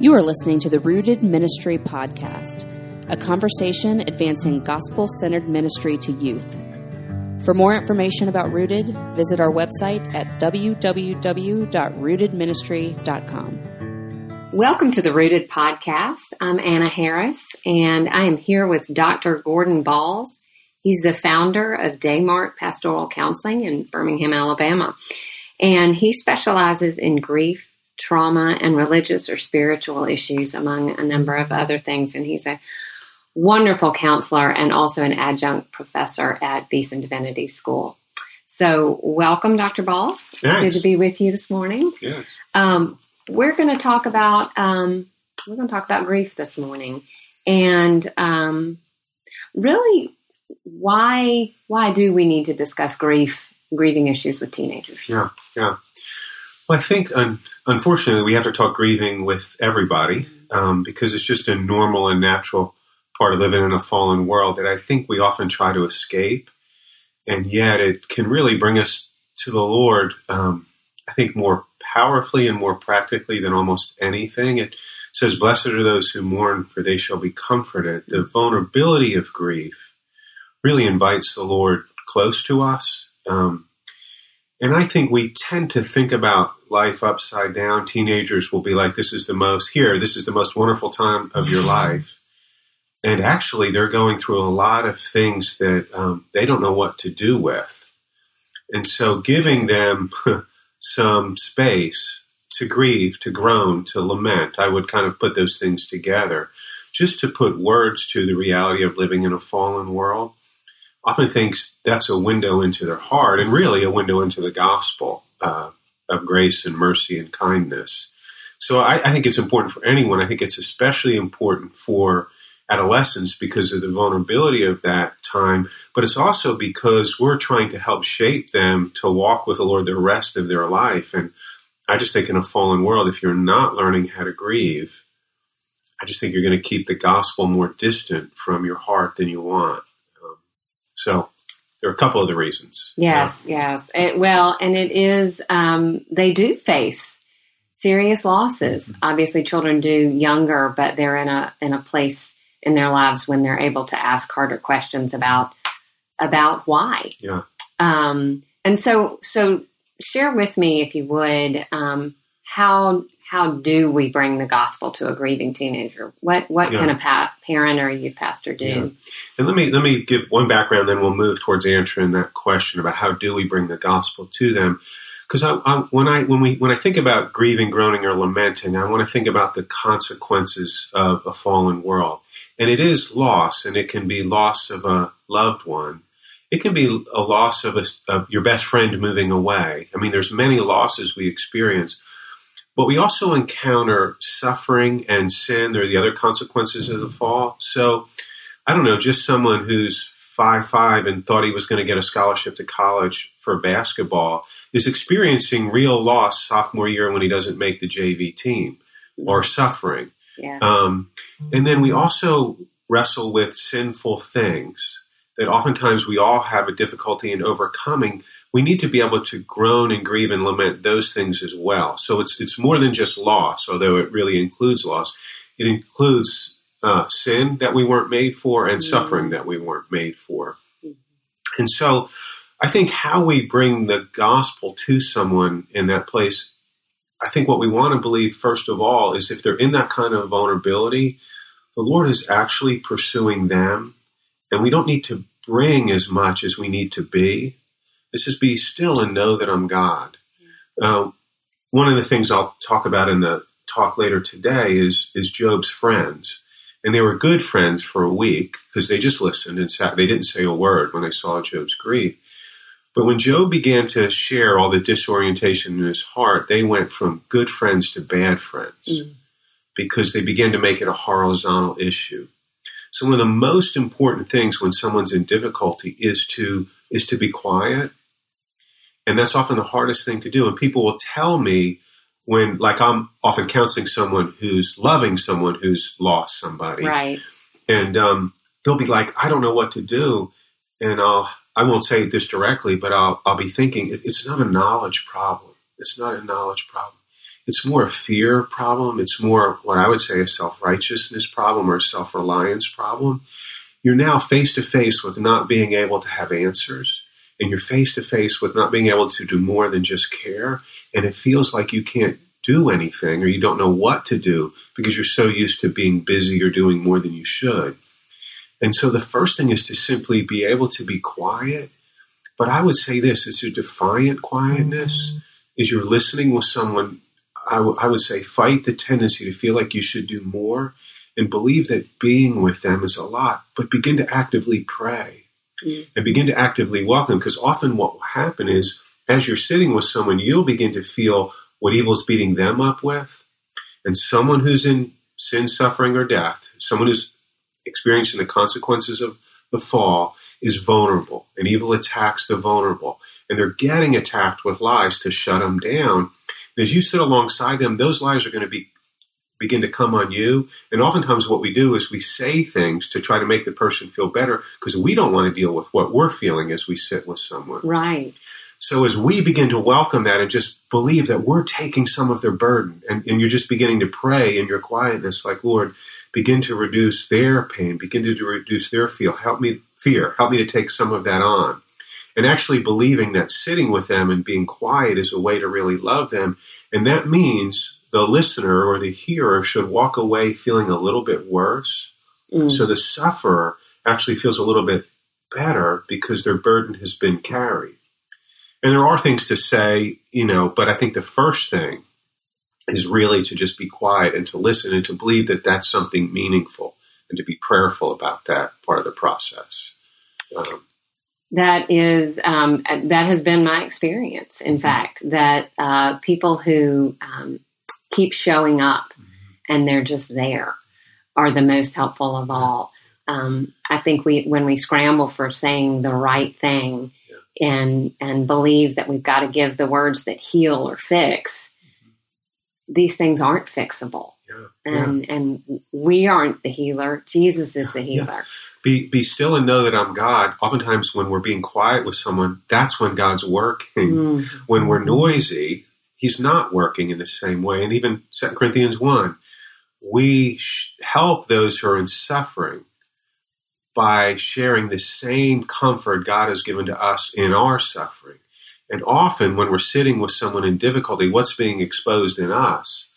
You are listening to the Rooted Ministry Podcast, a conversation advancing gospel centered ministry to youth. For more information about Rooted, visit our website at www.rootedministry.com. Welcome to the Rooted Podcast. I'm Anna Harris, and I am here with Dr. Gordon Bals. He's the founder of Daymark Pastoral Counseling in Birmingham, Alabama. And he specializes in grief, trauma, and religious or spiritual issues, among a number of other things. And he's a wonderful counselor and also an adjunct professor at Beeson Divinity School. So, welcome, Dr. Bals. Thanks. Good to be with you this morning. Yes. Um, we're going to talk about um, we're going to talk about grief this morning, and um, really, why why do we need to discuss grief, grieving issues with teenagers? Yeah. Yeah. Well, I think un- unfortunately we have to talk grieving with everybody um, because it's just a normal and natural part of living in a fallen world that I think we often try to escape, and yet it can really bring us to the Lord. Um, I think more powerfully and more practically than almost anything. It says, "Blessed are those who mourn, for they shall be comforted." The vulnerability of grief really invites the Lord close to us. Um, and I think we tend to think about life upside down. Teenagers will be like, this is the most, here, this is the most wonderful time of your life. And actually, they're going through a lot of things that um, they don't know what to do with. And so, giving them some space to grieve, to groan, to lament, I would kind of put those things together just to put words to the reality of living in a fallen world often thinks that's a window into their heart and really a window into the gospel uh, of grace and mercy and kindness. So I, I, think it's important for anyone. I think it's especially important for adolescents because of the vulnerability of that time, but it's also because we're trying to help shape them to walk with the Lord the rest of their life. And I just think in a fallen world, if you're not learning how to grieve, I just think you're going to keep the gospel more distant from your heart than you want. Um, so there are a couple of the reasons. Yes, yes. It, well, and it is, um, they do face serious losses. Mm-hmm. Obviously, children do younger, but they're in a in a place in their lives when they're able to ask harder questions about about why. Yeah. Um, and so, so share with me, if you would, um, how how do we bring the gospel to a grieving teenager? What what yeah. can a pa- parent or a youth pastor do? Yeah. And let me let me give one background, then we'll move towards answering that question about how do we bring the gospel to them. Because I, I, when I when we when I think about grieving, groaning, or lamenting, I want to think about the consequences of a fallen world, and it is loss, and it can be loss of a loved one. It can be a loss of, a, of your best friend moving away. I mean, there's many losses we experience but we also encounter suffering and sin. There are the other consequences of the fall. So, I don't know, just someone who's five five and thought he was going to get a scholarship to college for basketball is experiencing real loss sophomore year when he doesn't make the JV team or suffering. Yeah. Um, and then we also wrestle with sinful things that oftentimes we all have a difficulty in overcoming we need to be able to groan and grieve and lament those things as well. So it's it's more than just loss, although it really includes loss. It includes uh, sin that we weren't made for and mm-hmm. suffering that we weren't made for. Mm-hmm. And so I think how we bring the gospel to someone in that place, I think what we want to believe first of all is if they're in that kind of vulnerability, the Lord is actually pursuing them, and we don't need to bring as much as we need to be it's just be still and know that I'm God. Uh, one of the things I'll talk about in the talk later today is is Job's friends, and they were good friends for a week because they just listened and sat. They didn't say a word when they saw Job's grief. But when Job began to share all the disorientation in his heart, they went from good friends to bad friends mm. because they began to make it a horizontal issue. So one of the most important things when someone's in difficulty is to is to be quiet and that's often the hardest thing to do. And people will tell me when, like, I'm often counseling someone who's loving someone who's lost somebody. Right. And um, they'll be like, I don't know what to do. And I'll, I won't say this directly, but I'll, I'll be thinking, it's not a knowledge problem. It's not a knowledge problem. it's more a fear problem. It's more what I would say a self righteousness problem or a self reliance problem. You're now face to face with not being able to have answers, and you're face to face with not being able to do more than just care. And it feels like you can't do anything or you don't know what to do because you're so used to being busy or doing more than you should. And so the first thing is to simply be able to be quiet. But I would say this it's a defiant quietness. Is you're listening with someone, I, w- I would say fight the tendency to feel like you should do more and believe that being with them is a lot, but begin to actively pray mm. and begin to actively welcome. Them because often what will happen is as you're sitting with someone, you'll begin to feel what evil is beating them up with. And someone who's in sin, suffering, or death, someone who's experiencing the consequences of the fall, is vulnerable. And evil attacks the vulnerable. And they're getting attacked with lies to shut them down. And as you sit alongside them, those lies are going to be begin to come on you. And oftentimes, what we do is we say things to try to make the person feel better because we don't want to deal with what we're feeling as we sit with someone. Right. So as we begin to welcome that and just believe that we're taking some of their burden, and, and you're just beginning to pray in your quietness, like Lord, begin to reduce their pain, begin to reduce their feel, help me fear, help me to take some of that on. And actually believing that sitting with them and being quiet is a way to really love them. And that means the listener or the hearer should walk away feeling a little bit worse. Mm. So the sufferer actually feels a little bit better because their burden has been carried. And there are things to say, you know, but I think the first thing is really to just be quiet and to listen and to believe that that's something meaningful and to be prayerful about that part of the process. Um, that is um, that has been my experience. In mm-hmm. fact, that uh, people who um, keep showing up and they're just there are the most helpful of all. Um, I think we when we scramble for saying the right thing and and believe that we've got to give the words that heal or fix these things aren't fixable yeah, and yeah. and we aren't the healer jesus is the healer yeah. be be still and know that i'm god oftentimes when we're being quiet with someone that's when god's working mm. when we're noisy he's not working in the same way and even 2 corinthians 1 we help those who are in suffering by sharing the same comfort God has given to us in our suffering. And often, when we're sitting with someone in difficulty, what's being exposed in us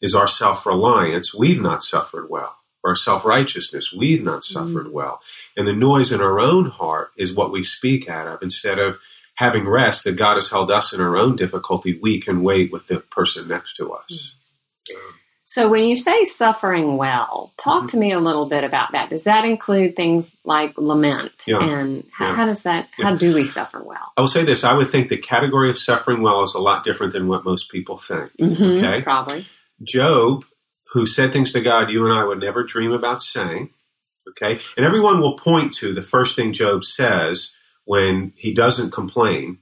is our self reliance. We've not suffered well. Our self righteousness. We've not suffered mm. well. And the noise in our own heart is what we speak out of. Instead of having rest that God has held us in our own difficulty, we can wait with the person next to us. So when you say suffering well, talk mm-hmm. to me a little bit about that. Does that include things like lament? Yeah. And how, yeah. how, does that, yeah. how do we suffer well? I will say this. I would think the category of suffering well is a lot different than what most people think. Mm-hmm, okay. Probably. Job, who said things to God you and I would never dream about saying. Okay. And everyone will point to the first thing Job says when he doesn't complain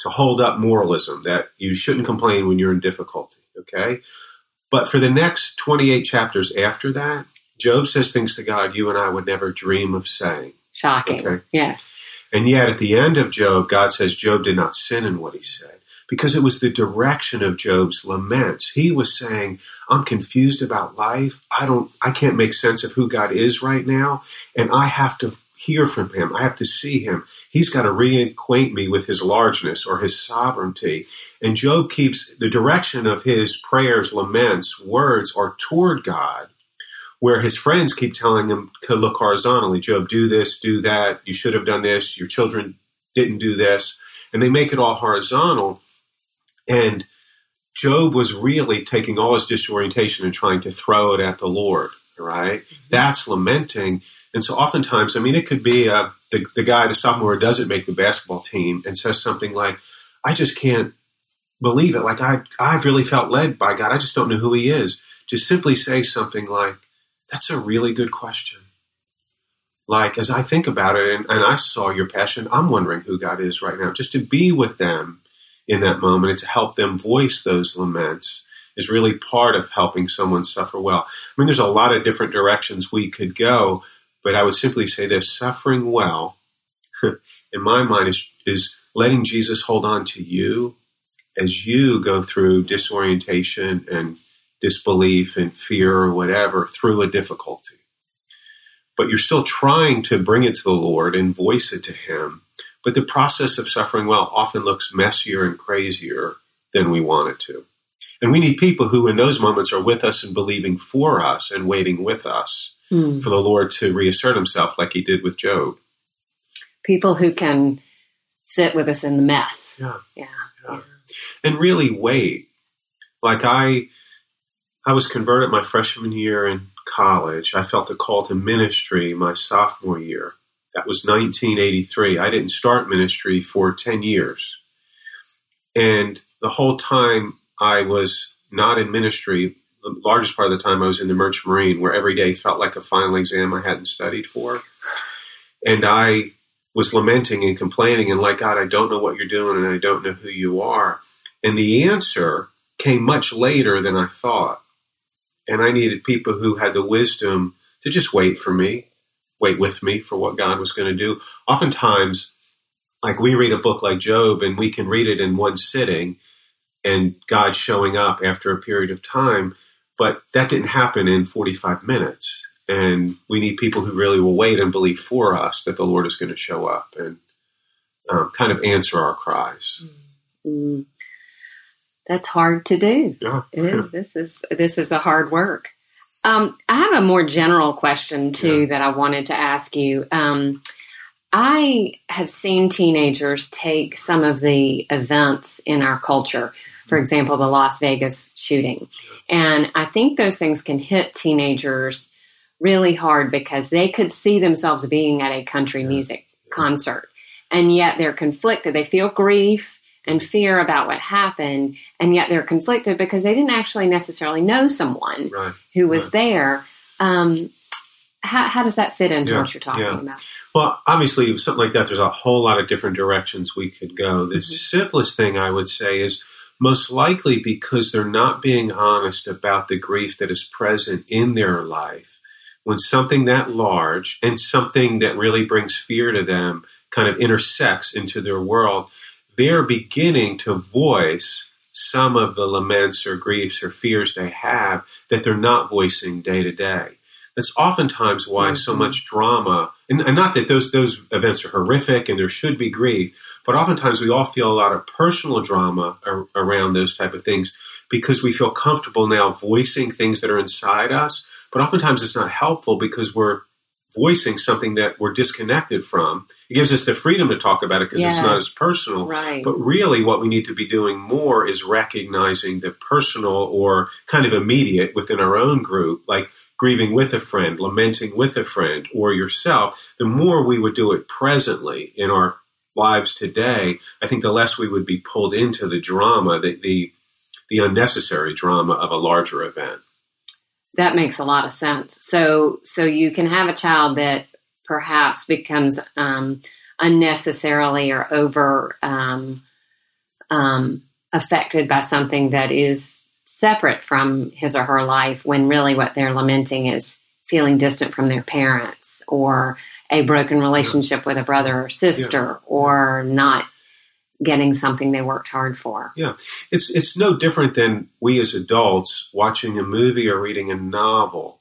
to hold up moralism that you shouldn't complain when you're in difficulty. Okay. But for the next 28 chapters after that, Job says things to God you and I would never dream of saying. Shocking. Okay? Yes. And yet at the end of Job, God says Job did not sin in what he said because it was the direction of Job's laments. He was saying, I'm confused about life. I don't, I can't make sense of who God is right now. And I have to hear from him. I have to see him. He's got to reacquaint me with his largeness or his sovereignty. And Job keeps the direction of his prayers, laments, words are toward God, where his friends keep telling him to look horizontally. Job, do this, do that. You should have done this. Your children didn't do this. And they make it all horizontal. And Job was really taking all his disorientation and trying to throw it at the Lord, right? Mm-hmm. That's lamenting. And so oftentimes, I mean, it could be uh, the, the guy, the sophomore doesn't make the basketball team and says something like, I just can't believe it. Like I, I've really felt led by God. I just don't know who He is. To simply say something like, "That's a really good question." Like as I think about it, and, and I saw your passion, I'm wondering who God is right now. Just to be with them in that moment and to help them voice those laments is really part of helping someone suffer well. I mean, there's a lot of different directions we could go, but I would simply say this: suffering well, in my mind, is is letting Jesus hold on to you as you go through disorientation and disbelief and fear or whatever through a difficulty. But you're still trying to bring it to the Lord and voice it to Him. But the process of suffering well often looks messier and crazier than we want it to. And we need people who, in those moments, are with us and believing for us and waiting with us mm. for the Lord to reassert Himself, like He did with Job. People who can sit with us in the mess. Yeah. Yeah. yeah. And really wait. Like I, I was converted my freshman year in college. I felt a call to ministry my sophomore year. That was 1983. I didn't start ministry for 10 years. And the whole time I was not in ministry, the largest part of the time I was in the Merchant Marine, where every day felt like a final exam I hadn't studied for. And I was lamenting and complaining and like, God, I don't know what you're doing and I don't know who you are. And the answer came much later than I thought. And I needed people who had the wisdom to just wait for me, wait with me for what God was going to do. Oftentimes, like we read a book like Job and we can read it in one sitting and God showing up after a period of time, but that didn't happen in 45 minutes. And we need people who really will wait and believe for us that the Lord is going to show up and um, kind of answer our cries. Mm-hmm. That's hard to do. Yeah. This is this is a hard work. Um, I have a more general question too yeah. that I wanted to ask you. Um, I have seen teenagers take some of the events in our culture, for example, the Las Vegas shooting, and I think those things can hit teenagers really hard because they could see themselves being at a country music concert, and yet they're conflicted. They feel grief and fear about what happened, and yet they're conflicted because they didn't actually necessarily know someone right. who was right. there. Um, how, how, does that fit into yeah. what you're talking yeah. about? Well, obviously, something like that, there's a whole lot of different directions we could go. The mm-hmm. simplest thing I would say is most likely because they're not being honest about the grief that is present in their life. When something that large and something that really brings fear to them kind of intersects into their world, they're beginning to voice some of the laments or griefs or fears they have that they're not voicing day to day. That's oftentimes why mm-hmm. so much drama, and, and, not that those those events are horrific and there should be grief, but oftentimes we all feel a lot of personal drama ar- around those type of things because we feel comfortable now voicing things that are inside us. But oftentimes it's not helpful because we're voicing something that we're disconnected from. It gives us the freedom to talk about it because yes. it's not as personal. Right. But really, what we need to be doing more is recognizing the personal or kind of immediate within our own group, like grieving with a friend, lamenting with a friend, or yourself. The more we would do it presently in our lives today, I think the less we would be pulled into the drama, the, the, the unnecessary drama of a larger event. That makes a lot of sense. So, so you can have a child that perhaps becomes um, unnecessarily or over um, um, affected by something that is separate from his or her life, when really what they're lamenting is feeling distant from their parents or a broken relationship yeah. with a brother or sister yeah. or not getting something they worked hard for. Yeah. It's it's no different than we as adults watching a movie or reading a novel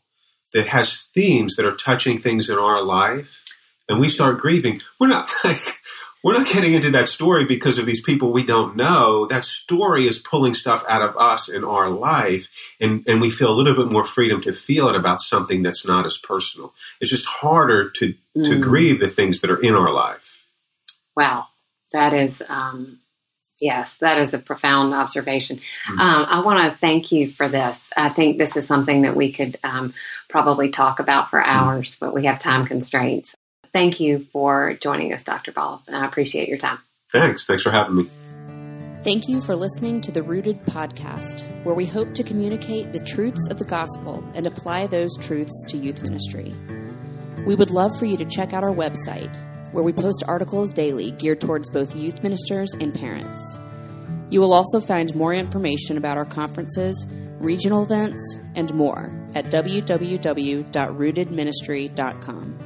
that has themes that are touching things in our life and we start grieving. We're not like we're not getting into that story because of these people we don't know. That story is pulling stuff out of us in our life, and, and we feel a little bit more freedom to feel it about something that's not as personal. It's just harder to, to mm. grieve the things that are in our life. Wow that is, um, yes, that is a profound observation. Mm-hmm. Um, I want to thank you for this. I think this is something that we could um, probably talk about for mm-hmm. hours, but we have time constraints. Thank you for joining us, Dr. Bals, and I appreciate your time. Thanks. Thanks for having me. Thank you for listening to the Rooted podcast, where we hope to communicate the truths of the gospel and apply those truths to youth ministry. We would love for you to check out our website, where we post articles daily geared towards both youth ministers and parents. You will also find more information about our conferences, regional events, and more at www.rootedministry.com.